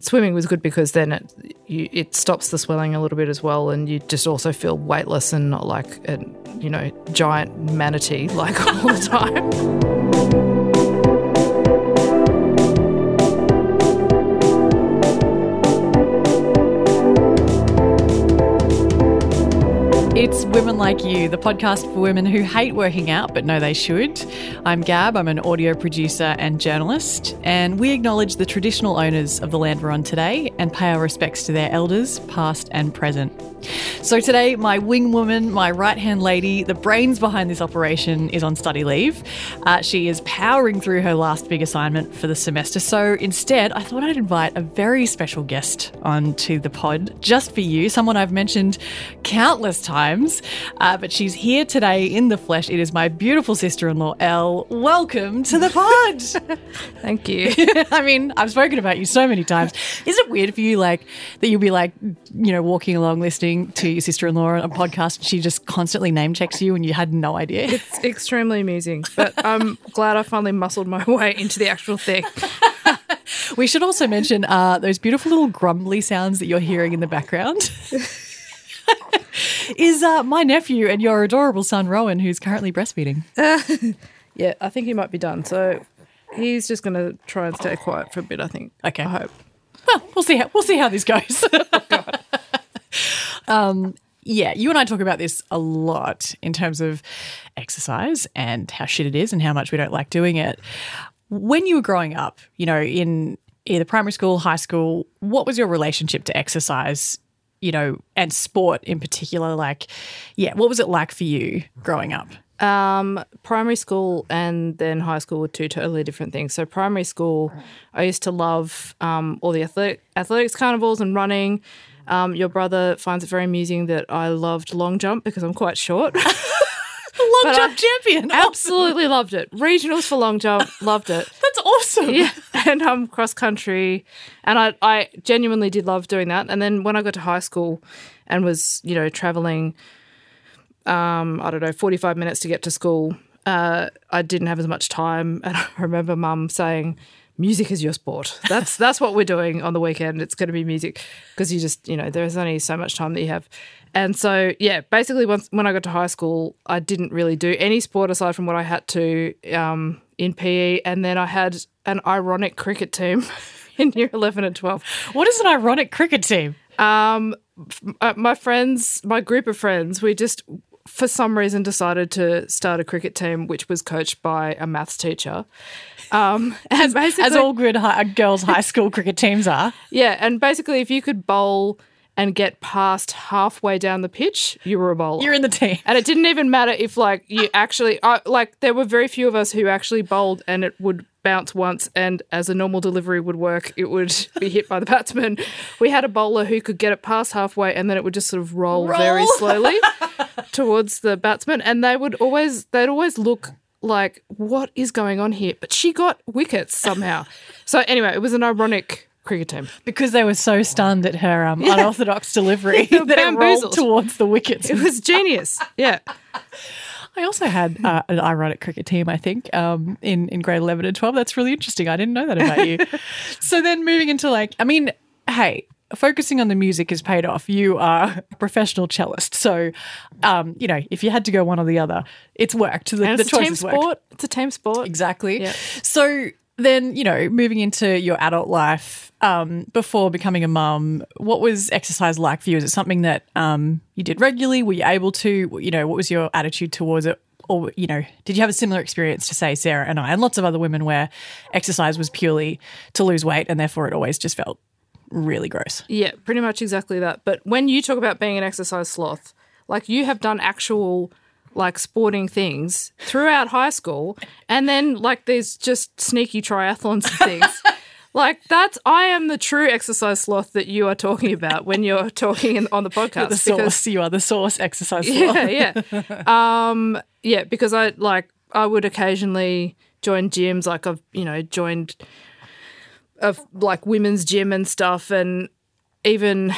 Swimming was good because then it you, it stops the swelling a little bit as well, and you just also feel weightless and not like a you know giant manatee like all the time. Like You, the podcast for women who hate working out but know they should. I'm Gab, I'm an audio producer and journalist, and we acknowledge the traditional owners of the land we're on today and pay our respects to their elders, past and present. So today, my wing woman, my right hand lady, the brains behind this operation, is on study leave. Uh, she is powering through her last big assignment for the semester. So instead, I thought I'd invite a very special guest onto the pod just for you, someone I've mentioned countless times, uh, but she's here today in the flesh. It is my beautiful sister in law, Elle. Welcome to the pod. Thank you. I mean, I've spoken about you so many times. Is it weird for you, like, that you'll be like, you know, walking along listening? to your sister in law on a podcast and she just constantly name checks you and you had no idea. It's extremely amusing, but I'm glad I finally muscled my way into the actual thing. we should also mention uh, those beautiful little grumbly sounds that you're hearing in the background. Is uh, my nephew and your adorable son Rowan, who's currently breastfeeding. Uh, yeah, I think he might be done. So he's just going to try and stay quiet for a bit. I think. Okay. I hope. Well, we'll see how we'll see how this goes. oh, um, yeah, you and I talk about this a lot in terms of exercise and how shit it is and how much we don't like doing it. When you were growing up, you know, in either primary school, high school, what was your relationship to exercise, you know, and sport in particular? Like, yeah, what was it like for you growing up? Um, primary school and then high school were two totally different things. So primary school, I used to love um, all the athletic, athletics carnivals and running. Um, your brother finds it very amusing that I loved long jump because I'm quite short. long but jump I champion. Absolutely loved it. Regionals for long jump, loved it. That's awesome. Yeah. And um cross country. And I I genuinely did love doing that. And then when I got to high school and was, you know, traveling um, I don't know, 45 minutes to get to school, uh, I didn't have as much time. And I remember mum saying, music is your sport. That's that's what we're doing on the weekend. It's going to be music because you just you know there's only so much time that you have, and so yeah, basically once when I got to high school, I didn't really do any sport aside from what I had to um, in PE, and then I had an ironic cricket team in year eleven and twelve. What is an ironic cricket team? Um, uh, my friends, my group of friends, we just for some reason decided to start a cricket team, which was coached by a maths teacher. Um, and basically, as all good high, girls' high school cricket teams are. Yeah, and basically, if you could bowl and get past halfway down the pitch, you were a bowler. You're in the team, and it didn't even matter if like you actually uh, like there were very few of us who actually bowled, and it would bounce once, and as a normal delivery would work, it would be hit by the batsman. We had a bowler who could get it past halfway, and then it would just sort of roll, roll. very slowly towards the batsman, and they would always they'd always look like, what is going on here? But she got wickets somehow. so anyway, it was an ironic cricket team because they were so stunned at her um, yeah. unorthodox delivery that it rolled towards the wickets. It was genius. Yeah. I also had uh, an ironic cricket team, I think, um, in, in grade 11 and 12. That's really interesting. I didn't know that about you. so then moving into like, I mean, hey, focusing on the music has paid off. You are a professional cellist, so um, you know if you had to go one or the other, it's worked. The, it's the a team sport. Worked. It's a team sport, exactly. Yeah. So then you know, moving into your adult life um, before becoming a mum, what was exercise like for you? Is it something that um, you did regularly? Were you able to? You know, what was your attitude towards it? Or, you know, did you have a similar experience to say Sarah and I and lots of other women where exercise was purely to lose weight and therefore it always just felt really gross. Yeah, pretty much exactly that. But when you talk about being an exercise sloth, like you have done actual like sporting things throughout high school and then like there's just sneaky triathlons and things. like that's I am the true exercise sloth that you are talking about when you're talking in, on the podcast. The source. You are the source exercise sloth. Yeah, yeah. um, yeah, because I like I would occasionally join gyms. Like I've you know joined of like women's gym and stuff, and even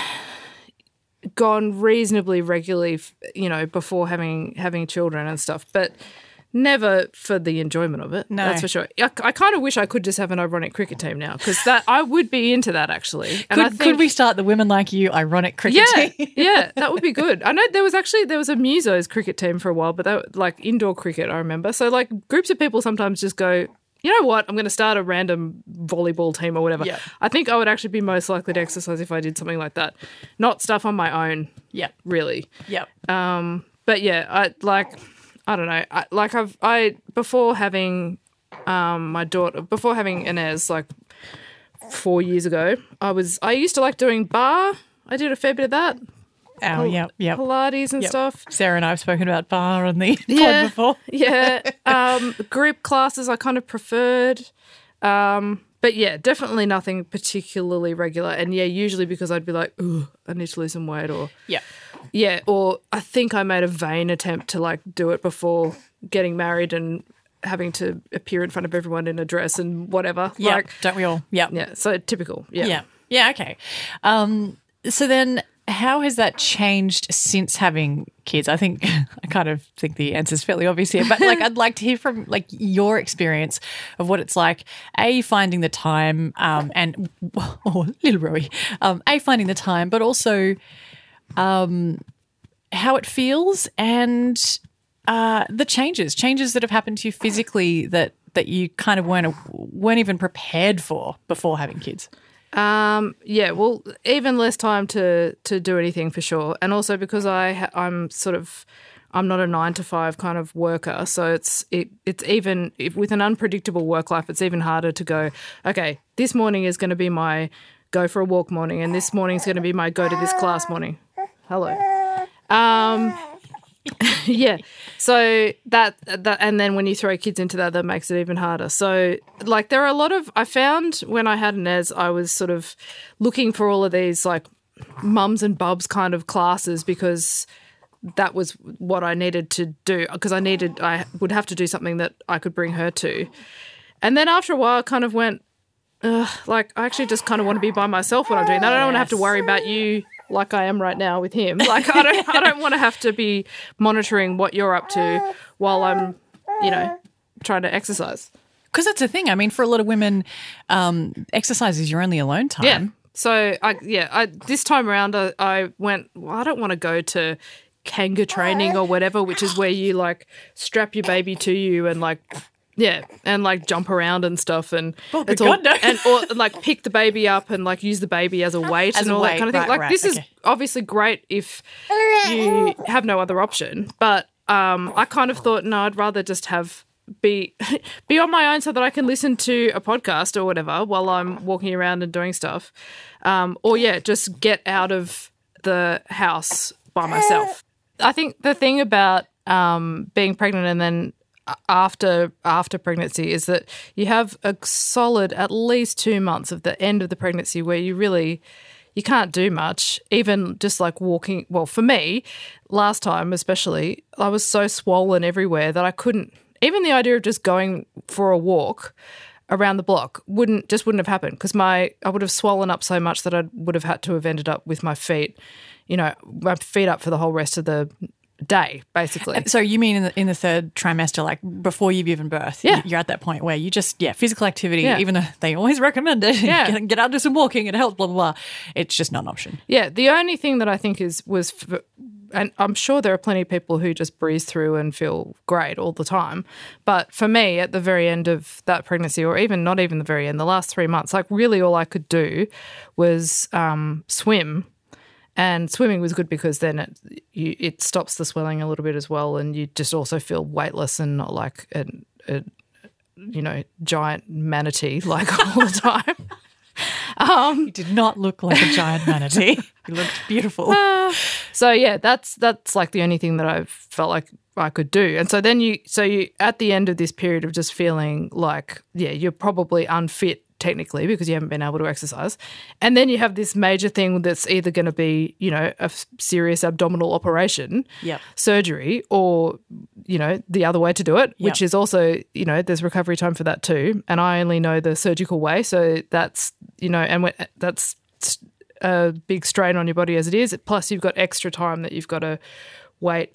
gone reasonably regularly, you know, before having having children and stuff. But never for the enjoyment of it. No. that's for sure. I, I kind of wish I could just have an ironic cricket team now because that I would be into that actually. And Could, I think, could we start the Women Like You ironic cricket Yeah, team? yeah, that would be good. I know there was actually there was a Musos cricket team for a while, but that like indoor cricket. I remember. So like groups of people sometimes just go. You know what? I'm going to start a random volleyball team or whatever. Yeah. I think I would actually be most likely to exercise if I did something like that, not stuff on my own. Yeah. Really. Yep. Um, but yeah, I like I don't know. I, like I've I before having um my daughter before having Inez like four years ago, I was I used to like doing barre. I did a fair bit of that, Oh, yep. Yep. Pilates and Yep. stuff. Sarah and I have spoken about barre on the Yeah. pod before. Yeah, um, group classes I kind of preferred. Um, but yeah, definitely nothing particularly regular. And yeah, usually because I'd be like, "Ooh, I need to lose some weight," or Yeah. Yeah, or I think I made a vain attempt to like do it before getting married and having to appear in front of everyone in a dress and whatever. Yeah. Like, Don't we all? Yeah. yeah, so typical. Yeah. Yeah. Yeah. Okay. Um, so then, how has that changed since having kids? I think I kind of think the answer is fairly obvious here, but like I'd like to hear from like your experience of what it's like. A finding the time, um, and or little Rowie, um, a finding the time, but also, um, how it feels and uh, the changes, changes that have happened to you physically that that you kind of weren't weren't even prepared for before having kids. Um, yeah, well, even less time to to do anything for sure, and also because I ha- I'm sort of I'm not a nine to five kind of worker, so it's it it's even with an unpredictable work life, it's even harder to go. Okay, this morning is going to be my go for a walk morning, and this morning is going to be my go to this class morning. Hello. Um, yeah. So that that and then when you throw kids into that, that makes it even harder. So like there are a lot of I found when I had Nez, I was sort of looking for all of these like mums and bubs kind of classes because that was what I needed to do because I needed I would have to do something that I could bring her to. And then after a while I kind of went like I actually just kind of want to be by myself when I'm doing that. I don't want to have to worry about you like I am right now with him. Like I don't I don't want to have to be monitoring what you're up to while I'm, you know, trying to exercise. Because that's the thing. I mean, for a lot of women, um, exercise is your only alone time. Yeah. So I yeah, I this time around I, I went, well, I don't want to go to kanga training or whatever, which is where you like strap your baby to you and like yeah, and like jump around and stuff, and Oh, it's all, God, no. and or like pick the baby up and like use the baby as a weight As and all weight, that kind of thing. right, like right, this is obviously great if you have no other option, but um, I kind of thought no, I'd rather just have be be on my own so that I can listen to a podcast or whatever while I'm walking around and doing stuff, um, or yeah, just get out of the house by myself. I think the thing about um, being pregnant and then after after pregnancy is that you have a solid at least two months of the end of the pregnancy where you really you can't do much even just like walking. Well for me last time especially i was so swollen everywhere that i couldn't even the idea of just going for a walk around the block wouldn't just wouldn't have happened because my I would have swollen up so much that I would have had to have ended up with my feet, you know, my feet up for the whole rest of the day, basically. So you mean in the in the third trimester, like before you've given birth? Yeah. You're at that point where you just yeah, physical activity, Yeah. even though they always recommend it. Yeah. get, get out and do some walking, it helps, blah blah blah. It's just not an option. Yeah, the only thing that I think is was, f and I'm sure there are plenty of people who just breeze through and feel great all the time. But for me, at the very end of that pregnancy, or even not even the very end, the last three months, like really all I could do was um, swim. And swimming was good because then it you, it stops the swelling a little bit as well, and you just also feel weightless and not like a, a you know giant manatee like all the time. Um, you did not look like a giant manatee. you looked beautiful. Ah. So yeah, that's that's like the only thing that I felt like I could do. And so then you so you at the end of this period of just feeling like yeah, you're probably unfit technically because you haven't been able to exercise. And then you have this major thing that's either going to be, you know, a serious abdominal operation, Yep. surgery or you know, the other way to do it, which is also, you know, there's recovery time for that too. And I only know the surgical way, so that's, you know, and when, that's a big strain on your body as it is. Plus, you've got extra time that you've got to wait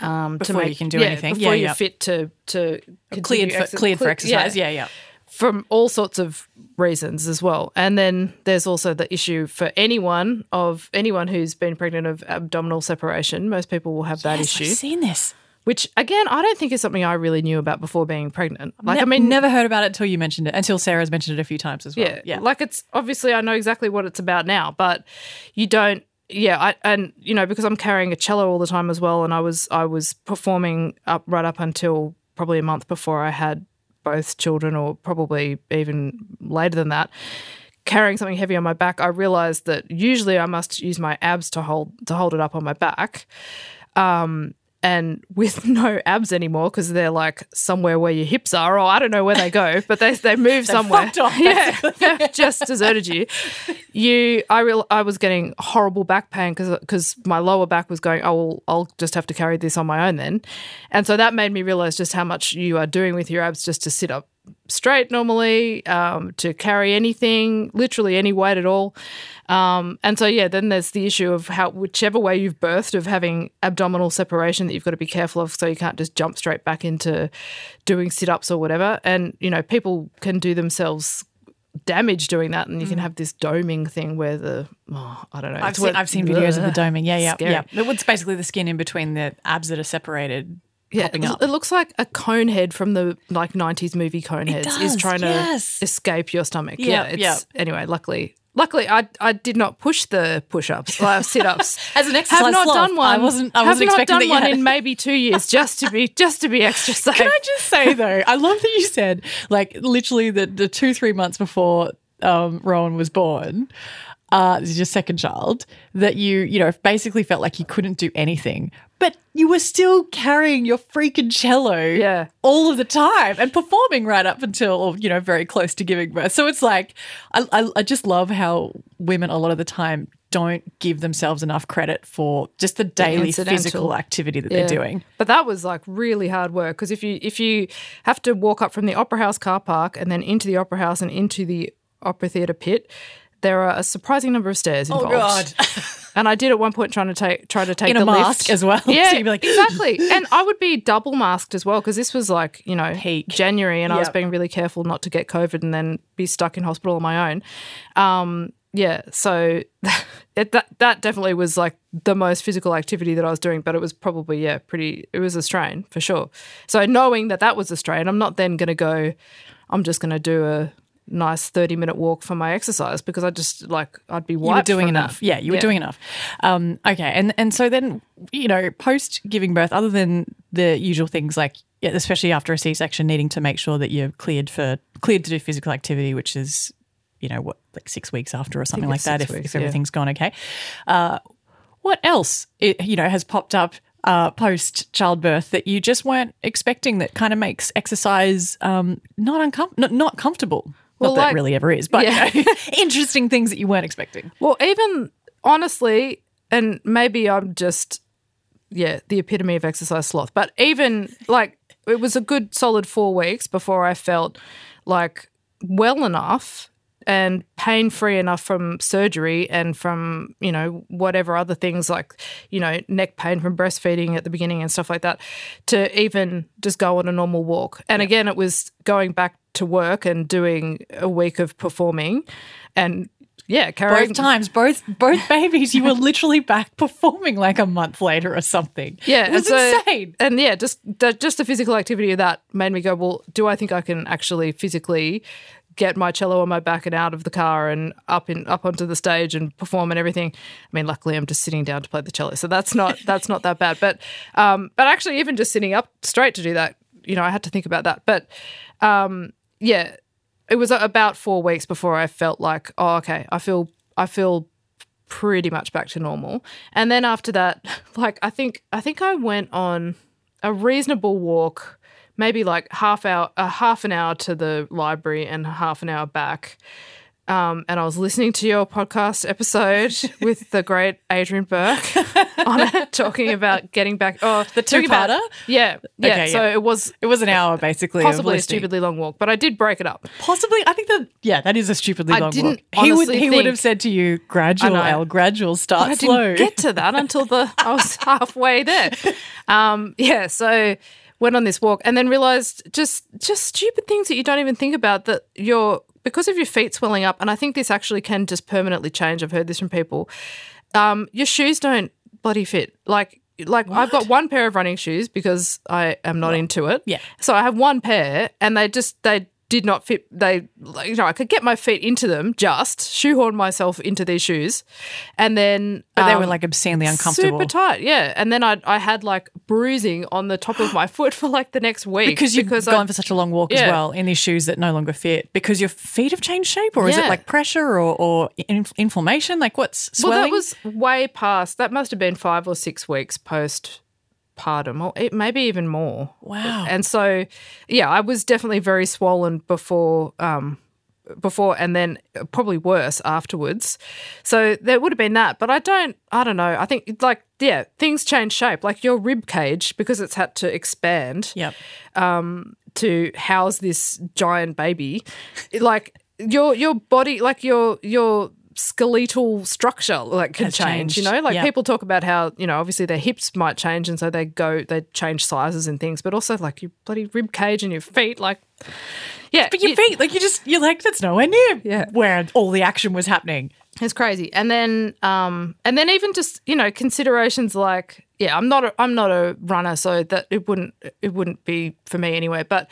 um, to Before you can do yeah, anything. Before Yeah, you're yeah. fit to to cleared for, exer- cleared for exercise. Yeah, yeah, yeah. From all sorts of reasons as well. And then there's also the issue for anyone of anyone who's been pregnant of abdominal separation. Most people will have that Yes, issue, I've seen this. which again I don't think is something I really knew about before being pregnant. Like Ne- I mean, never heard about it until you mentioned it. Until Sarah's mentioned it a few times as well. yeah, yeah. Like it's obviously I know exactly what it's about now, but you don't. Yeah, I, and you know because I'm carrying a cello all the time as well, and I was I was performing up right up until probably a month before I had both children, or probably even later than that. Carrying something heavy on my back, I realized that usually I must use my abs to hold to hold it up on my back. Um, and with no abs anymore because they're like somewhere where your hips are, or I don't know where they go, but they they move somewhere. off, yeah, just deserted you. You, I real, I was getting horrible back pain because because my lower back was going. Oh, well, I'll just have to carry this on my own then, and so that made me realize just how much you are doing with your abs just to sit up straight normally, um, to carry anything, literally any weight at all. Um, and so, yeah, then there's the issue of how, whichever way you've birthed, of having abdominal separation that you've got to be careful of so you can't just jump straight back into doing sit ups or whatever. And, you know, people can do themselves damage doing that and you can have this doming thing where the, oh, I don't know. Mm. I've seen, I've seen videos of the doming. Yeah, yeah, Scary. yeah. It's basically the skin in between the abs that are separated. Yeah, popping it- up. it looks like a cone head from the like '90s movie Coneheads is trying to escape your stomach. Yeah, Yeah, it's, yeah. Anyway, luckily, luckily, I I did not push the push-ups, uh, sit-ups. As an exercise have not sloth, done one. I wasn't- I have wasn't not expecting done one had. in maybe two years, just to be just to be extra safe. Can I just say though, I love that you said like literally the, the two three months before um, Rowan was born, uh, this is your second child, that you you know basically felt like you couldn't do anything, but you were still carrying your freaking cello, Yeah. all of the time and performing right up until you know very close to giving birth. So it's like I, I, I just love how women a lot of the time don't give themselves enough credit for just the daily incidental. physical activity that Yeah. they're doing. But that was like really hard work because if you if you have to walk up from the Opera House car park and then into the Opera House and into the Opera Theatre pit, there are a surprising number of stairs Oh, involved. And I did at one point trying to take try to take In a mask lift. as well. So Yeah, be like- exactly. And I would be double masked as well because this was like you know Peak. January, and I was being really careful not to get COVID and then be stuck in hospital on my own. Um, yeah, so it, that that definitely was like the most physical activity that I was doing, but it was probably yeah pretty. It was a strain for sure. So knowing that that was a strain, I'm not then going to go. I'm just going to do a nice 30 minute walk for my exercise because I just like I'd be you wiped were doing from that. enough. Yeah, you were doing enough. Um, okay, and and so then you know, post giving birth, other than the usual things like, especially after a C section, needing to make sure that you're cleared for cleared to do physical activity, which is you know what like six weeks after or something like that, if, weeks, if yeah. everything's gone okay. Uh, what else it, you know has popped up? Uh, post childbirth that you just weren't expecting that kind of makes exercise um, not uncom- not, not comfortable. Well, not that like- really ever is, but Yeah. you know, interesting things that you weren't expecting. Well, even honestly, and maybe I'm just, yeah, the epitome of exercise sloth, but even like it was a good solid four weeks before I felt like well enough and pain free enough from surgery and from, you know, whatever other things like, you know, neck pain from breastfeeding at the beginning and stuff like that to even just go on a normal walk. And again, it was going back to work and doing a week of performing and yeah, carrying both times, both both babies, you were literally back performing like a month later or something. Yeah, it was so- insane. And yeah, just the, just the physical activity of that made me go, well, do I think I can actually physically get my cello on my back and out of the car and up in up onto the stage and perform and everything? I mean, luckily I'm just sitting down to play the cello, so that's not that's not that bad. But um, but actually, even just sitting up straight to do that, you know, I had to think about that. But um, yeah, it was about four weeks before I felt like, oh, okay, I feel I feel pretty much back to normal. And then after that, like I think I think I went on a reasonable walk, maybe like half hour, a half an hour to the library and half an hour back. Um, and I was listening to your podcast episode with the great Adrian Burke on it, talking about getting back. Oh, The two-parter? Yeah, yeah. Okay, so yeah. it was It was an hour basically. possibly a stupidly long walk, but I did break it up. Possibly, I think that yeah, that is a stupidly I long didn't walk. He would he would have said to you, gradual, gradual, start I slow. didn't get to that until the I was halfway there. Um, yeah, so went on this walk and then realized just just stupid things that you don't even think about that you're because of your feet swelling up. And I think this actually can just permanently change. I've heard this from people. Um, your shoes don't bloody fit. Like like I've got one pair of running shoes because I am not into it. Yeah. So I have one pair and they just they did not fit they you know I could get my feet into them just shoehorn myself into these shoes and then but they were um, like obscenely uncomfortable. Super tight, yeah. And then I I had like bruising on the top of my foot for like the next week because you've I- gone for such a long walk as well in these shoes that no longer fit because your feet have changed shape or is it like pressure or, or in- inflammation like what's swelling? well, that was way past. That must have been five or six weeks post partum, or it maybe even more. Wow. And so, yeah, I was definitely very swollen before. Um, before and then probably worse afterwards. So there would have been that, but I don't I don't know. I think like yeah, things change shape. Like your rib cage because it's had to expand yep to house this giant baby like your your body like your your skeletal structure like can change you know like Yeah. people talk about how you know obviously their hips might change and so they go they change sizes and things but also like your bloody rib cage and your feet like yeah but your you- feet like you just you're like that's nowhere near Yeah. where all the action was happening It's crazy. And then um and then even just, you know, considerations like yeah, I'm not a, I'm not a runner so that it wouldn't it wouldn't be for me anyway, but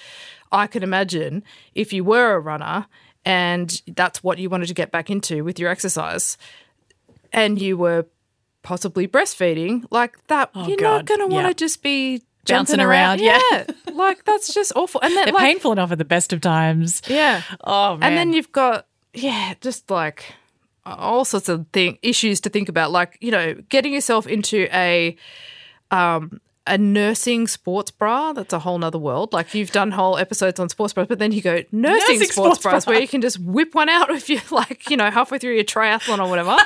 I could imagine if you were a runner and that's what you wanted to get back into with your exercise and you were possibly breastfeeding, like that you're Oh, God, not going to want to yeah. just be Bouncing jumping around, yeah. like that's just awful. And then they're like, painful enough at the best of times Yeah. oh man And then you've got yeah, just like all sorts of thing issues to think about, like you know, getting yourself into a um a nursing sports bra. That's a whole nother world. Like you've done whole episodes on sports bras, but then you go nursing, Nursing sports, sports bras bra. where you can just whip one out if you're like you know halfway through your triathlon or whatever.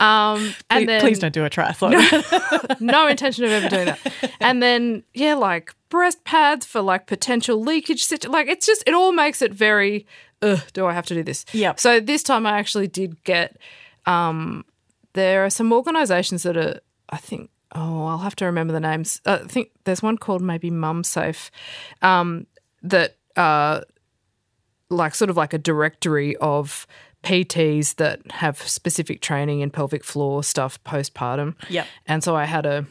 Um, and please, then please don't do a triathlon no intention of ever doing that. And then yeah, like breast pads for like potential leakage. situ- Like it's just it all makes it very. Ugh, do I have to do this? Yeah. So this time I actually did get. Um, there are some organisations that are. I think. Oh, I'll have to remember the names. Uh, I think there's one called maybe Mum Safe, um, that uh, like sort of like a directory of PTs that have specific training in pelvic floor stuff postpartum. Yep. And so I had a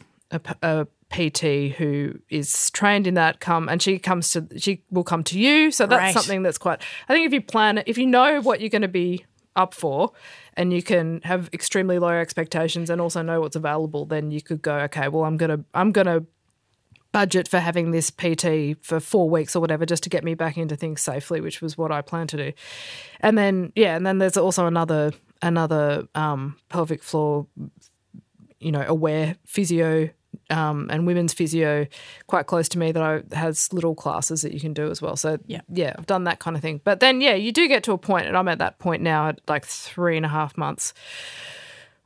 PT who is trained in that come and she comes to she will come to you. So that's Great. something that's quite I think if you plan it, if you know what you're going to be up for and you can have extremely low expectations and also know what's available, then you could go, okay, well I'm gonna I'm gonna budget for having this PT for four weeks or whatever just to get me back into things safely, which was what I planned to do. And then yeah, and then there's also another another um, pelvic floor, you know, aware physio um, and women's physio quite close to me that I has little classes that you can do as well. So Yeah. yeah, I've done that kind of thing. But then yeah, you do get to a point, and I'm at that point now at like three and a half months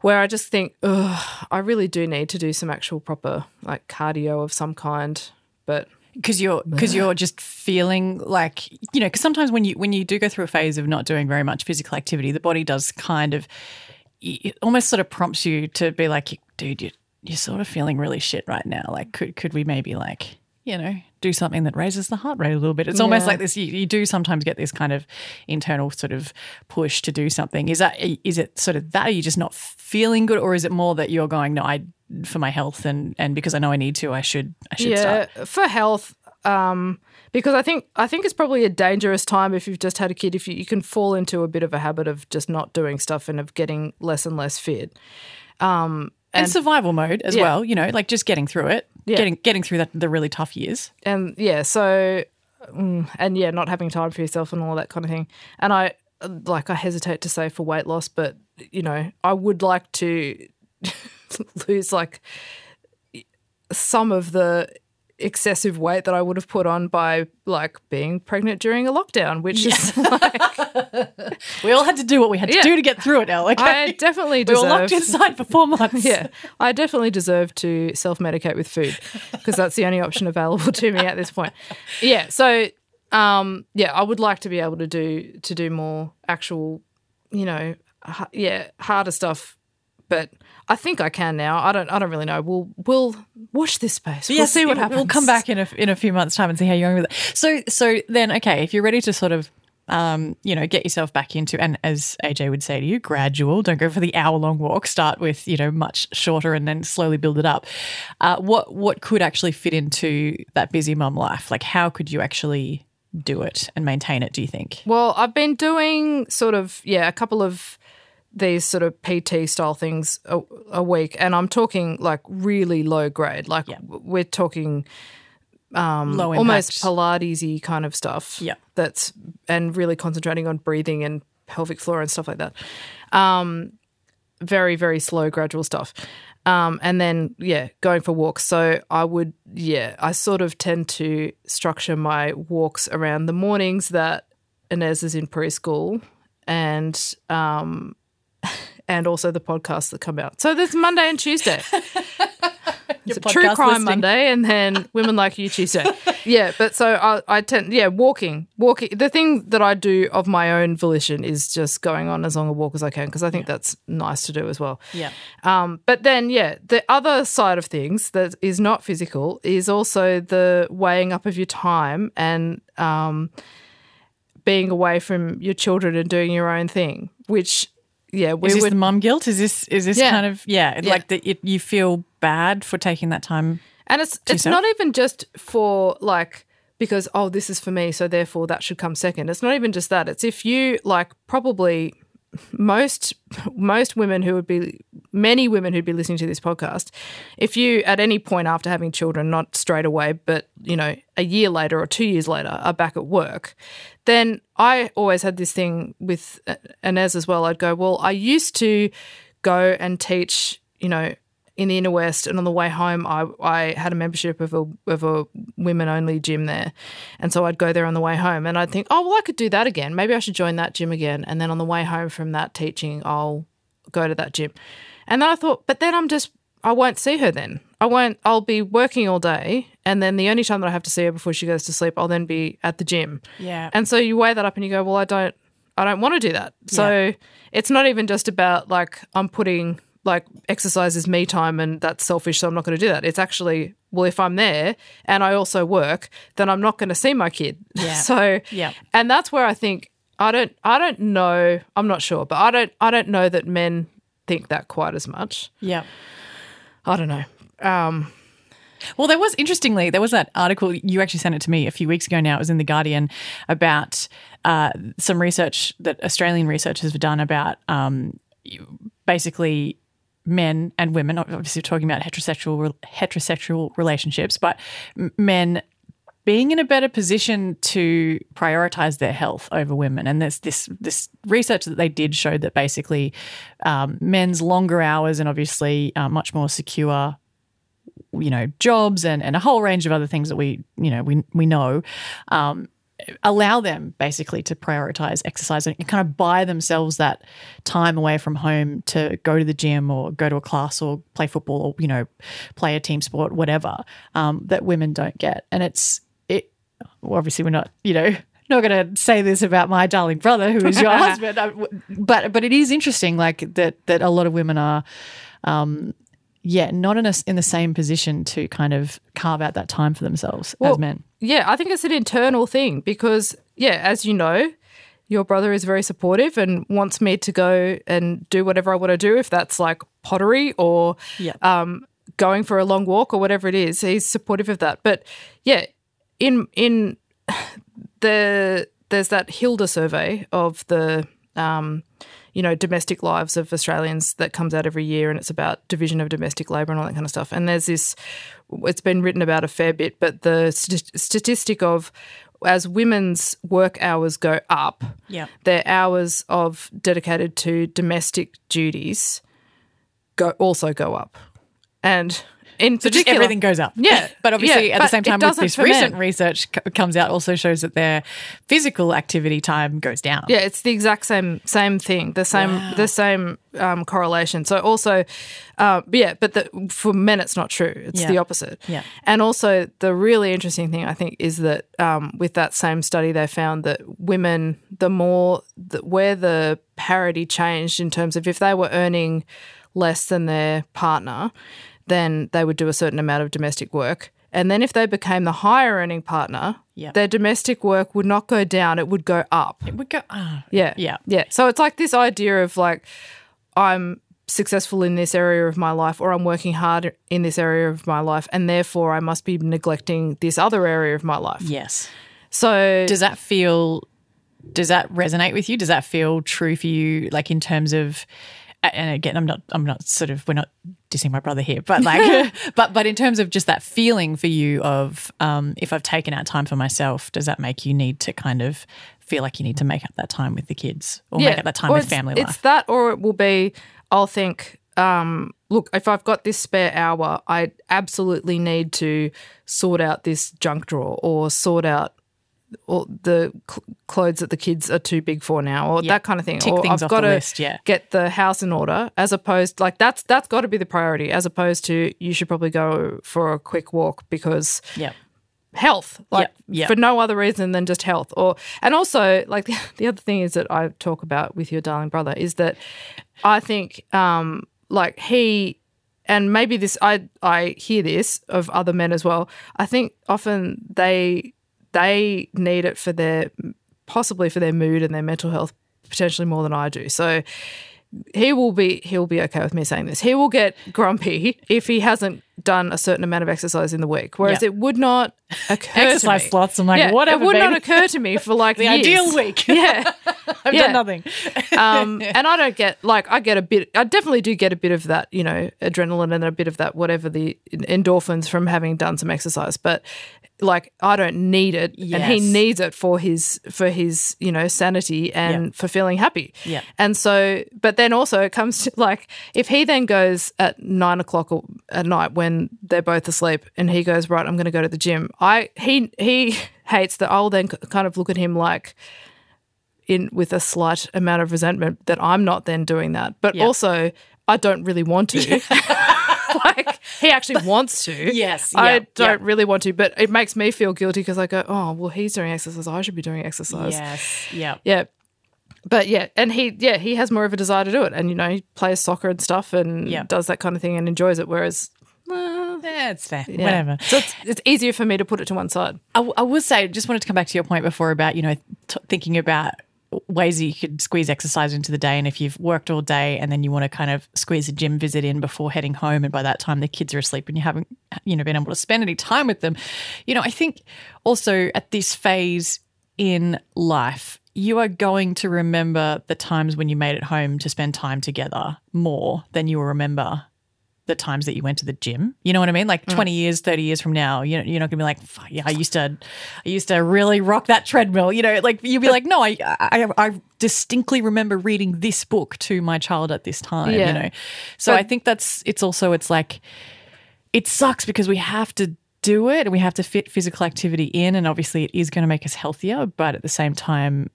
where I just think, ugh, I really do need to do some actual proper like cardio of some kind. But because you're because you're just feeling like you know because sometimes when you when you do go through a phase of not doing very much physical activity the body does kind of it almost sort of prompts you to be like dude you you're sort of feeling really shit right now. Like could could we maybe like you know do something that raises the heart rate a little bit? It's almost like this you, you do sometimes get this kind of internal sort of push to do something. Is that is it sort of that? Are you just not feeling good or is it more that you're going no i for my health and and because i know i need to i should i should yeah, start for health, um, because I think I think it's probably a dangerous time if you've just had a kid. If you, you can fall into a bit of a habit of just not doing stuff and of getting less and less fit. Um, and, and survival mode as Yeah. well. You know, like just getting through it, Yeah. getting getting through that the really tough years. and yeah, so mm, and yeah, not having time for yourself and all that kind of thing. And I like I hesitate to say for weight loss, but you know, I would like to lose like some of the excessive weight that I would have put on by like being pregnant during a lockdown, which is like We all had to do what we had to Yeah. do to get through it, Elle. Okay. I definitely we were locked inside for four months. yeah, I definitely deserve to self medicate with food because that's the only option available to me at this point. Yeah, so um, yeah, I would like to be able to do to do more actual, you know, ha- yeah, harder stuff. But I think I can now. I don't. I don't really know. We'll we'll watch this space. We'll Yes, see what happens. We'll come back in a in a few months' time and see how you're going with it. So so then okay, if you're ready to sort of um, you know, get yourself back into and as AJ would say to you, gradual. Don't go for the hour long walk. Start with, you know, much shorter and then slowly build it up. Uh, what what could actually fit into that busy mum life? Like how could you actually do it and maintain it, do you think? Well, I've been doing sort of yeah a couple of these sort of PT style things a, a week, and I'm talking like really low grade. Like Yeah. we're talking um, Low almost. Pilates-y kind of stuff. Yeah. that's and really concentrating on breathing and pelvic floor and stuff like that. Um, very very slow gradual stuff. Um, and then yeah, going for walks. So I would yeah, I sort of tend to structure my walks around the mornings that Inez is in preschool and um and also the podcasts that come out. So there's Monday and Tuesday. It's a true crime listening. Monday and then women like you Tuesday. yeah, but so I, I tend yeah walking walking. The thing that I do of my own volition is just going on as long a walk as I can because I think that's nice to do as well. Yeah. Um, but then, yeah, the other side of things that is not physical is also the weighing up of your time and um, being away from your children and doing your own thing, which, yeah, we Is this would. the mum guilt? Is this is this Yeah. kind of yeah, Yeah. like that you feel bad for taking that time? and it's it's yourself? not even just for like because oh this is for me so therefore that should come second. It's not even just that. It's if you like probably most most women who would be many women who'd be listening to this podcast if you at any point after having children not straight away but you know a year later or 2 years later are back at work then I always had this thing with uh, Inez as well. I'd go well I used to go and teach you know in the inner west and on the way home I, I had a membership of a of a women only gym there. And so I'd go there on the way home and I'd think oh well I could do that again. Maybe I should join that gym again. And then on the way home from that teaching I'll go to that gym. And then I thought but then I'm just I won't see her then. I won't I'll be working all day and then the only time that I have to see her before she goes to sleep I'll then be at the gym. Yeah. and so you weigh that up and you go, well, I don't, I don't want to do that. So it's not even just about like I'm putting like exercise is me time and that's selfish, so I'm not going to do that. It's actually well, if I'm there and I also work, then I'm not going to see my kid. Yeah. so Yeah. and that's where I think I don't, I don't know, I'm not sure, but I don't, I don't know that men think that quite as much. yeah. I don't know. Um, Well, there was interestingly, there was that article you actually sent it to me a few weeks ago. Now it was in the Guardian about uh, some research that Australian researchers have done about um, basically men and women. Obviously, we're talking about heterosexual heterosexual relationships, but men being in a better position to prioritize their health over women. And there's this this research that they did showed that basically um, men's longer hours and obviously uh, much more secure you know jobs and, and a whole range of other things that we you know we we know um, allow them basically to prioritize exercise and kind of buy themselves that time away from home to go to the gym or go to a class or play football or you know play a team sport whatever um, that women don't get. And it's it well, obviously we're not you know not going to say this about my darling brother who is your husband but but it is interesting like that that a lot of women are um, yeah, not in a, in the same position to kind of carve out that time for themselves Well, as men. Yeah, I think it's an internal thing because, yeah, as you know, your brother is very supportive and wants me to go and do whatever I want to do, if that's like pottery or Yeah. um, going for a long walk or whatever it is. He's supportive of that. But yeah, in in the there's that Hilda survey of the um, you know domestic lives of Australians that comes out every year, and it's about division of domestic labour and all that kind of stuff. And there's this, it's been written about a fair bit, but the st- statistic of as women's work hours go up, Yeah. their hours of dedicated to domestic duties go also go up, and in So just everything goes up. Yeah, but obviously yeah, at the same time, with this recent research c- comes out also shows that their physical activity time goes down. Yeah, it's the exact same same thing, the same Wow. the same um, correlation. So also, uh, yeah, but the, for men it's not true. It's Yeah. the opposite. Yeah. And also the really interesting thing I think is that um, with that same study they found that women, the more that where the parity changed in terms of if they were earning less than their partner, then they would do a certain amount of domestic work. And then if they became the higher earning partner, Yeah. their domestic work would not go down, it would go up. It would go. ah, Yeah. Yeah. Yeah. So it's like this idea of like, I'm successful in this area of my life or I'm working hard in this area of my life and therefore I must be neglecting this other area of my life. yes. So Does that feel? Does that resonate with you? Does that feel true for you? Like in terms of, and again, I'm not. I'm not sort of. We're not dissing my brother here, but like, but but in terms of just that feeling for you of, um, if I've taken out time for myself, does that make you need to kind of feel like you need to make up that time with the kids or make up that time with family It's that or it will be I'll think um, look, if I've got this spare hour, I absolutely need to sort out this junk drawer or sort out all the cl- clothes that the kids are too big for now, or Yeah. that kind of thing. Tick or I've got to list, yeah. get the house in order, as opposed like that's that's got to be the priority, as opposed to you should probably go for a quick walk because yeah. health like yeah. for no other reason than just health or and also like the, the other thing is that i talk about with your darling brother is that i think um like he and maybe this i i hear this of other men as well i think often they they need it for their possibly for their mood and their mental health potentially more than i do so he will be he'll be okay with me saying this. He will get grumpy if he hasn't done a certain amount of exercise in the week. Whereas Yeah. it would not occur Exercise to me. slots. I'm like, yeah, whatever. It would not occur to me for like the years. ideal week. Yeah. I've Yeah. done nothing. Um, and I don't get like I get a bit. I definitely do get a bit of that, you know, adrenaline and a bit of that whatever the endorphins from having done some exercise. But like I don't need it, and he needs it for his for his you know sanity and Yeah. for feeling happy. Yeah. And so, but then also it comes to like if he then goes at nine o'clock at night when they're both asleep, and he goes right, I'm going to go to the gym. I he he hates that. I'll then kind of look at him like in with a slight amount of resentment that I'm not then doing that, but Yeah. also I don't really want to. like he actually wants to. Yes, I yeah, don't yeah. really want to, but it makes me feel guilty because I go, oh well, he's doing exercise. I should be doing exercise. yes. Yeah. Yeah. But yeah, and he yeah, he has more of a desire to do it. And you know, he plays soccer and stuff and Yeah. does that kind of thing and enjoys it. Whereas well, Yeah, it's fair. yeah. Whatever. So it's it's easier for me to put it to one side. I, w- I will say, just wanted to come back to your point before about, you know, t- thinking about ways that you could squeeze exercise into the day. And if you've worked all day and then you want to kind of squeeze a gym visit in before heading home, and by that time the kids are asleep and you haven't, you know, been able to spend any time with them, you know, I think also at this phase in life, you are going to remember the times when you made it home to spend time together more than you will remember the times that you went to the gym. You know what I mean? Like mm. 20 years, 30 years from now, you know, you're not gonna be like, yeah, I used to, I used to really rock that treadmill. You know, like you'd be like, no, I, I, I distinctly remember reading this book to my child at this time. Yeah. You know, so But- I think that's it's also it's like it sucks because we have to do it and we have to fit physical activity in, and obviously it is going to make us healthier, but at the same time.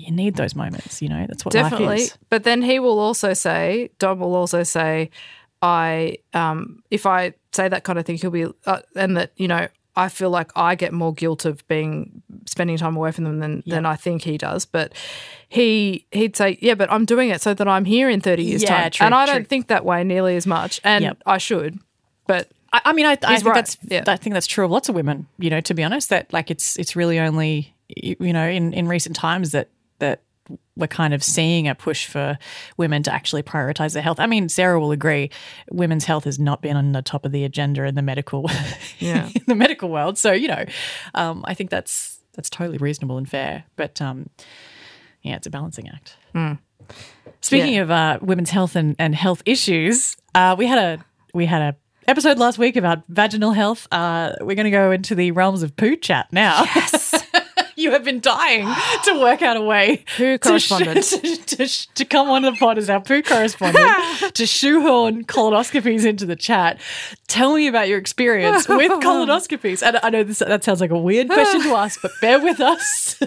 You need those moments, you know. That's what Definitely. But then he will also say, Dom will also say, I, um, if I say that kind of thing, he'll be, uh, and that, you know, I feel like I get more guilt of being spending time away from them than, than I think he does. But he he'd say, yeah, but I'm doing it so that I'm here in 30 years Yeah, time. true, and I true. don't think that way nearly as much. And Yep. I should, but I, I mean, I, I think right, that's yeah. I think that's true of lots of women. You know, to be honest, that like it's it's really only you you know in in recent times that that we're kind of seeing a push for women to actually prioritize their health. I mean, Sarah will agree, women's health has not been on the top of the agenda in the medical Yeah. in the medical world. So you know, um, I think that's that's totally reasonable and fair. But um, yeah, it's a balancing act. Speaking of uh, women's health and, and health issues, uh, we had a we had a episode last week about vaginal health. Uh, we're going to go into the realms of poo chat now. Yes. you have been dying to work out a way Poo to, correspondent. to, to, to come on the pod as our poo correspondent to shoehorn colonoscopies into the chat. Tell me about your experience with colonoscopies. And I know this, that sounds like a weird question to ask, but bear with us.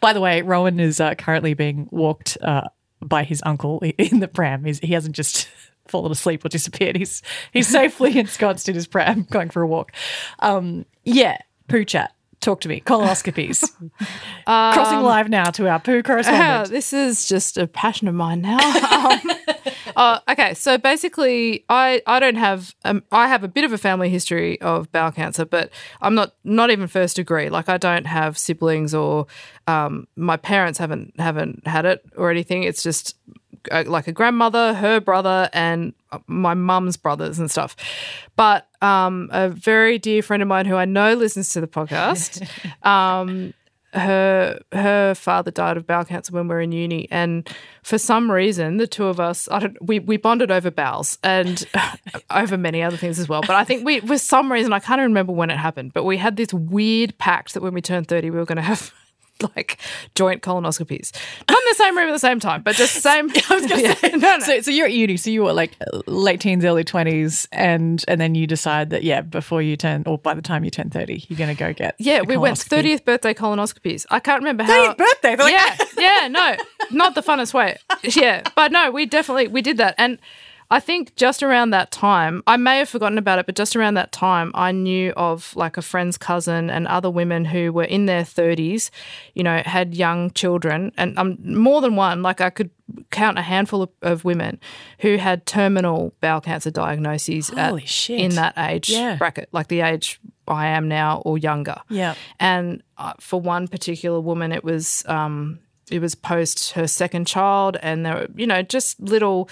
By the way, Rowan is uh, currently being walked uh, by his uncle in the pram. He's, he hasn't just fallen asleep or disappeared. He's he's safely ensconced in his pram, going for a walk. Um, yeah, poo chat. Talk to me. Colonoscopies. Crossing live now to our poo correspondent. this is just a passion of mine now. um, uh, okay, so basically, I I don't have um, I have a bit of a family history of bowel cancer, but I'm not not even first degree. Like I don't have siblings or um, my parents haven't haven't had it or anything. It's just uh, like a grandmother, her brother, and uh, my mum's brothers and stuff. But um, a very dear friend of mine who I know listens to the podcast. um, her her father died of bowel cancer when we were in uni, and for some reason, the two of us, I don't, we we bonded over bowels and over many other things as well. But I think we, for some reason, I can't remember when it happened, but we had this weird pact that when we turned thirty, we were going to have. Like joint colonoscopies, not in the same room at the same time, but just the same. I was gonna say, no, no. So, so you're at uni, so you were like late teens, early twenties, and and then you decide that yeah, before you turn or by the time you turn thirty, you're going to go get Yeah, we went 30th birthday colonoscopies. I can't remember how. 30th birthday? Like- yeah, yeah, no, not the funnest way. Yeah, but no, we definitely we did that, and I think just around that time, I may have forgotten about it, but just around that time, I knew of like a friend's cousin and other women who were in their 30s, you know, had young children, and um, more than one. Like I could count a handful of, of women who had terminal bowel cancer diagnoses Holy at, shit. in that age Yeah. bracket, like the age I am now or younger. Yeah. And uh, for one particular woman, it was um, it was post her second child, and there were you know just little.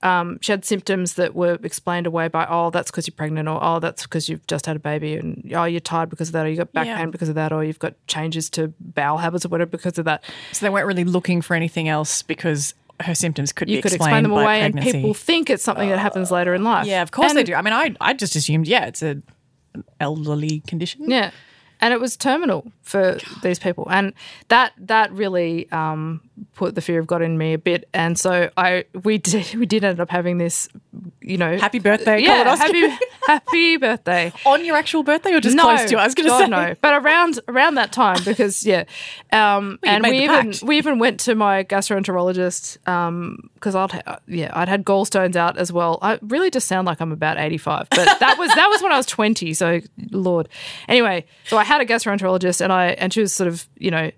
Um, she had symptoms that were explained away by oh that's because you're pregnant or oh that's because you've just had a baby and oh you're tired because of that or you've got back Yeah. pain because of that or you've got changes to bowel habits or whatever because of that. So they weren't really looking for anything else because her symptoms could You be could explained explain them away, pregnancy. and people think it's something that happens later in life. yeah, of course And- they do. I mean, I I just assumed yeah, it's a an elderly condition. Yeah. And it was terminal for these people. And that that really um, put the fear of God in me a bit. And so I we did we did end up having this, you know Happy birthday, Yeah, happy happy birthday. On your actual birthday or just no, close to? I was going to say no, but around around that time because yeah, um, Well, and we even pact. we even went to my gastroenterologist because I'd yeah I'd had gallstones out as well. I really just sound like I'm about 85, but that was that was when I was 20. So Lord, anyway, so I had a gastroenterologist and I and she was sort of you know.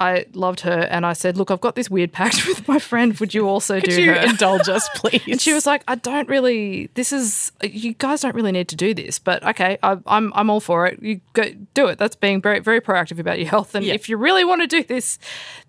I loved her, and I said, "Look, I've got this weird pact with my friend. Would you also Could do you her?" indulge us, please? And she was like, I don't really. This is you guys don't really need to do this, but okay, I, I'm I'm all for it. You go do it. That's being very very proactive about your health. And Yeah. if you really want to do this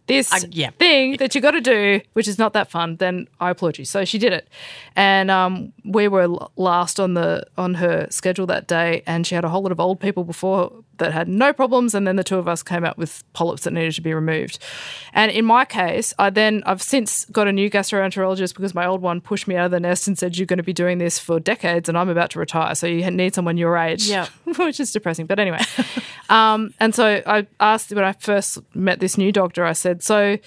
this yeah. thing that you got to do, which is not that fun, then I applaud you. So she did it, and um, we were last on the on her schedule that day, and she had a whole lot of old people before that had no problems, and then the two of us came out with polyps that needed to be removed. And in my case, I then I've since got a new gastroenterologist because my old one pushed me out of the nest and said you're going to be doing this for decades, and I'm about to retire, so you need someone your age. Yeah. which is depressing. But anyway, um, and so I asked when I first met this new doctor, I said, so.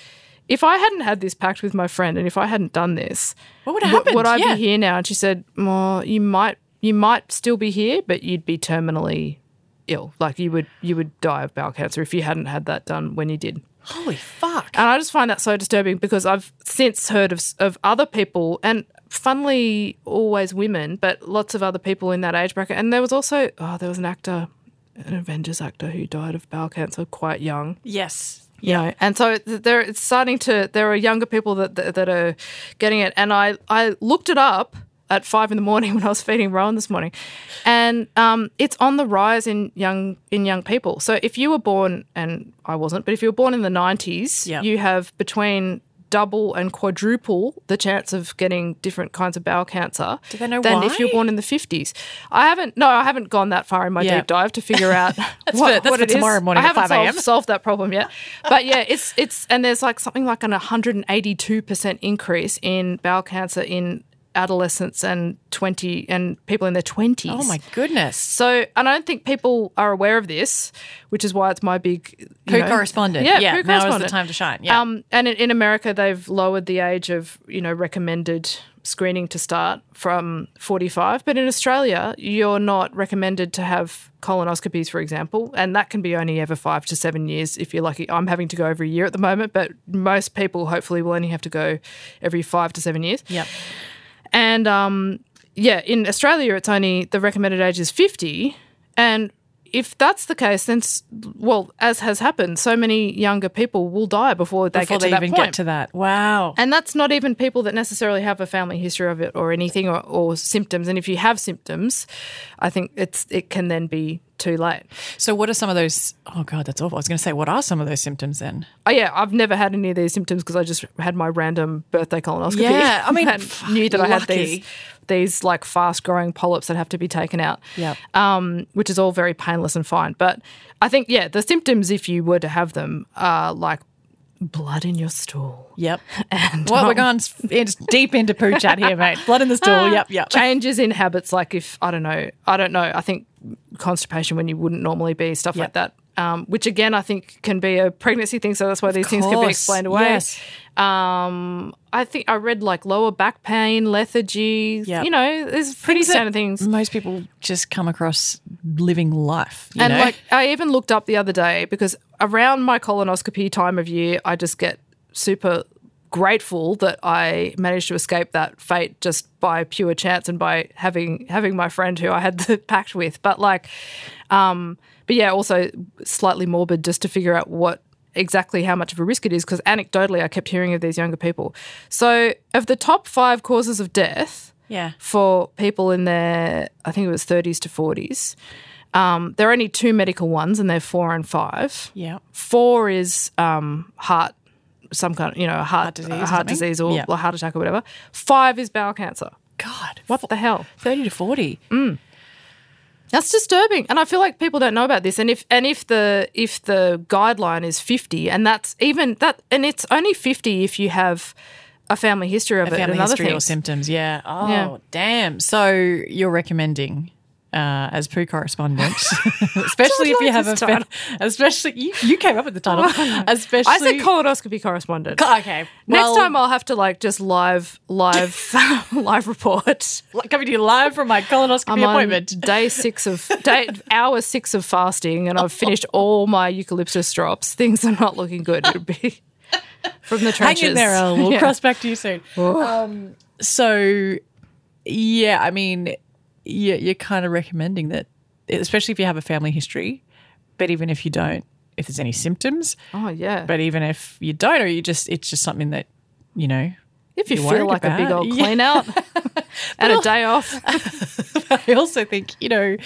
If I hadn't had this pact with my friend, and if I hadn't done this, What would have happened? Would I Yeah. be here now? And she said, "Well, you might, you might still be here, but you'd be terminally ill. Like you would, you would die of bowel cancer if you hadn't had that done when you did." Holy fuck. And I just find that so disturbing because I've since heard of of other people, and funnily always women, but lots of other people in that age bracket. And there was also, oh, there was an actor, an Avengers actor who died of bowel cancer quite young Yes. you know and so th- there it's starting to there are younger people that, that that are getting it and i i looked it up at five in the morning when i was feeding rowan this morning and um, it's on the rise in young in young people so if you were born and i wasn't but if you were born in the 90s Yeah. you have between double and quadruple the chance of getting different kinds of bowel cancer Do they know than why? if you're born in the 50s i haven't no i haven't gone that far in my Yeah. deep dive to figure out what, for- what it is. tomorrow morning I at haven't 5 a.m.. solved, solved that problem yet. But yeah, it's it's and there's like something like an 182% increase in bowel cancer in adolescents and 20 and people in their 20s. Oh my goodness. So, and I don't think people are aware of this, which is why it's my big Poo know- correspondent. Yeah, yeah poo now is the time to shine. Yeah. Um, and in, in America, they've lowered the age of you know recommended screening to start from 45. But in Australia, you're not recommended to have colonoscopies, for example, and that can be only ever five to seven years if you're lucky. I'm having to go every year at the moment, but most people hopefully will only have to go every five to seven years. yep. And um, yeah, in Australia, it's only the recommended age is 50. And if that's the case, then, well, as has happened, so many younger people will die before they Before get to they that even point. get to that. Wow. and that's not even people that necessarily have a family history of it or anything or, or symptoms. And if you have symptoms, I think it's it can then be too late. So, what are some of those? Oh, God, that's awful. I was going to say, what are some of those symptoms then? Oh yeah, I've never had any of these symptoms because I just had my random birthday colonoscopy. Yeah, I mean, and knew that I had these these like fast growing polyps that have to be taken out. Yep. um, which is all very painless and fine. But I think yeah, the symptoms if you were to have them are like blood in your stool. Yep. And Well, we're um, going it's deep into poo chat here, mate. Blood in the stool. Yep, yep. changes in habits like if I don't know, I don't know. I think constipation when you wouldn't normally be stuff Yep. like that. Um, which again, I think can be a pregnancy thing, so that's why these things can be explained away. yes. Um, I think I read like lower back pain, lethargy. Yep. You know, there's pretty that standard things. Most people just come across living life. You and know? like I even looked up the other day because around my colonoscopy time of year, I just get super grateful that I managed to escape that fate just by pure chance and by having having my friend who I had the pact with. But like, um, but yeah, also slightly morbid just to figure out what exactly how much of a risk it is because anecdotally I kept hearing of these younger people. So of the top five causes of death yeah. for people in their, I think it was 30s to 40s. Um, there are only two medical ones, and they're four and five. Yeah. Four is um, heart, some kind of, you know, a heart, disease or heart something? disease or Yeah. a heart attack or whatever. Five is bowel cancer. God. What the hell? 30 to 40. That's disturbing, and I feel like people don't know about this. And if and if the if the guideline is fifty, and that's even that, and it's only fifty if you have a family history of it Family history or symptoms. Yeah. Oh, Yeah. damn. So you're recommending. Uh, as poo correspondent, especially if you have a, fa- especially you, you came up with the title, especially I said colonoscopy correspondent. okay. Well, Next time I'll have to like just live live live report. coming to you live from my colonoscopy I'm on appointment. day six of day hour six of fasting, and I've finished all my eucalyptus drops. Things are not looking good. It would be from the Hang in there, Elle. We'll Yeah. cross back to you soon. Um, so, yeah, I mean, you, you're kind of recommending that, especially if you have a family history, but even if you don't, if there's any symptoms, Oh yeah. but even if you don't, or you just, it's just something that, you know, if you feel like a big old clean out and a day off, I also think, you know,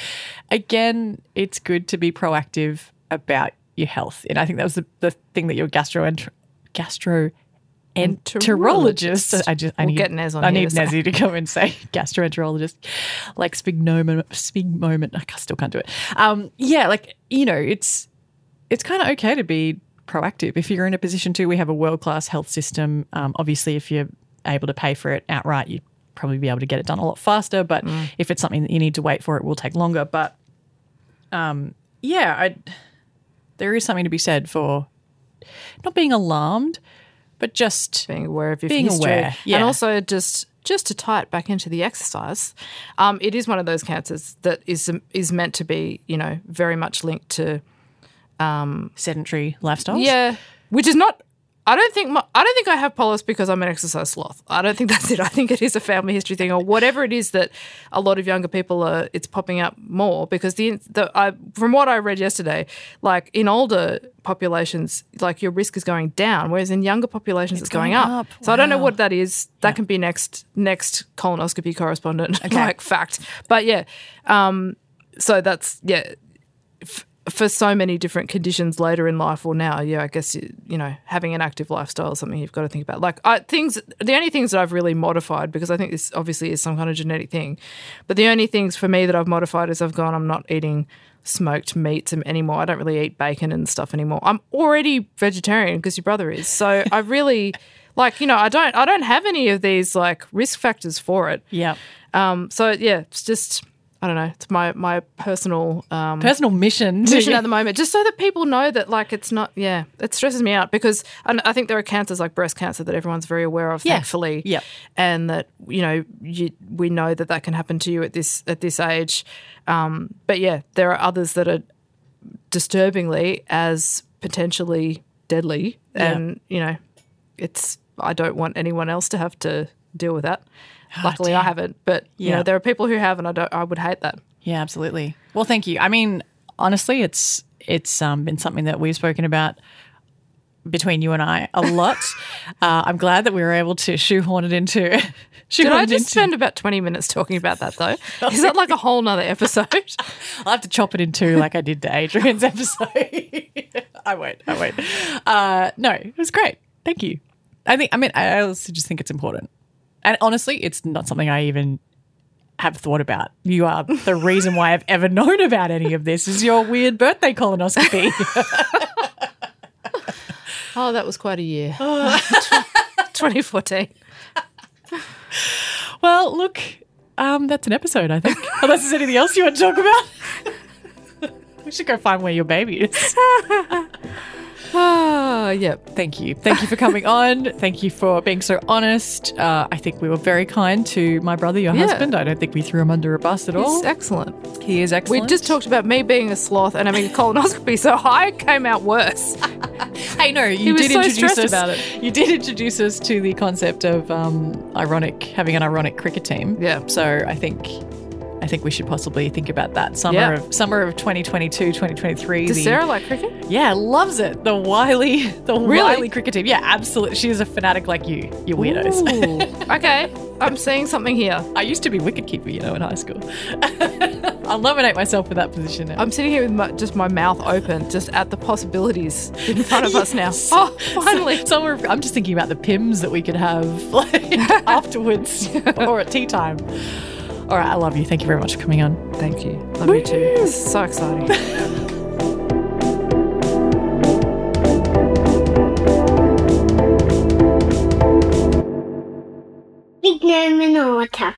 again, it's good to be proactive about your health. And I think that was the, the thing that your gastroenter- gastroenterologist. I just I We'll need get Nez on I need. Nezzy to come and say gastroenterologist, like spignomen, spigmoment. I still can't do it. Um, yeah, like you know, it's it's kind of okay to be proactive if you're in a position to. We have a world class health system. Um, obviously, if you're able to pay for it outright, you probably be able to get it done a lot faster. But Mm. if it's something that you need to wait for, it will take longer. But um, yeah, I, there is something to be said for not being alarmed, but just being aware of your Being history, aware, yeah. and also just just to tie it back into the exercise. Um, it is one of those cancers that is is meant to be, you know, very much linked to um, sedentary lifestyles. Yeah, which is not. I don't think my, I don't think I have polyps because I'm an exercise sloth. I don't think that's it. I think it is a family history thing or whatever it is that a lot of younger people are. It's popping up more because the the I, from what I read yesterday, like in older populations, like your risk is going down, whereas in younger populations it's, going, going up. up. So I don't know what that is. That can be next next colonoscopy correspondent like fact. But yeah, um, so that's yeah for so many different conditions later in life or now, yeah, I guess you, you know having an active lifestyle is something you've got to think about. Like I, things, the only things that I've really modified because I think this obviously is some kind of genetic thing, but the only things for me that I've modified is I've gone I'm not eating smoked meats anymore. I don't really eat bacon and stuff anymore. I'm already vegetarian because your brother is. So I really Like you know, I don't I don't have any of these like risk factors for it. Yeah. Um, so yeah, it's just I don't know. It's my my personal um, Personal mission. mission at the moment, just so that people know that like it's not. Yeah, it stresses me out because I, I think there are cancers like breast cancer that everyone's very aware of, Yeah. thankfully. Yep. and that you know you, we know that that can happen to you at this at this age. Um, but yeah, there are others that are disturbingly as potentially deadly, Yeah. and you know, it's I don't want anyone else to have to deal with that. Luckily, I haven't, but you Yeah. know, there are people who have, and I don't. I would hate that. Yeah, absolutely. Well, thank you. I mean, honestly, it's it's um, been something that we've spoken about between you and I a lot. uh, I'm glad that we were able to shoehorn it into. Did I just into- spend about 20 minutes talking about that though? Is that like a whole nother episode? I'll have to chop it in two like I did to Adrian's episode. I won't. I won't. Uh, no, it was great. Thank you. I think. I mean, I also just think it's important. And honestly, it's not something I even have thought about. You are the reason why I've ever known about any of this. Is your weird birthday colonoscopy? Oh, that was quite a year. 2014. well, look, um, that's an episode. I think. Unless there's anything else you want to talk about. we should go find where your baby is. Oh, yep. Thank you. Thank you for coming on. Thank you for being so honest. Uh, I think we were very kind to my brother, your Yeah. husband. I don't think we threw him under a bus at all. It's excellent. he is excellent. We just talked about me being a sloth and having a colonoscopy, so I came out worse. Hey, no, you did so introduce us. about it. You did introduce us to the concept of um, ironic having an ironic cricket team. Yeah. So I think. I think we should possibly think about that summer Yeah. of summer of 2022, 2023. Does the- Sarah like cricket? Yeah, loves it. The wily, the Really? wily cricket team. Yeah, absolutely. She is a fanatic like you. You weirdos. Okay, I'm seeing something here. I used to be wicketkeeper, you know, in high school. I'll nominate myself for that position now. I'm sitting here with my, just my mouth open, just at the possibilities in front of us now. Oh, finally. Somewhere, I'm just thinking about the Pimm's that we could have like afterwards or at tea time. All right, I love you. Thank you very much for coming on. Thank you. Love you too. This is so exciting. Big name water.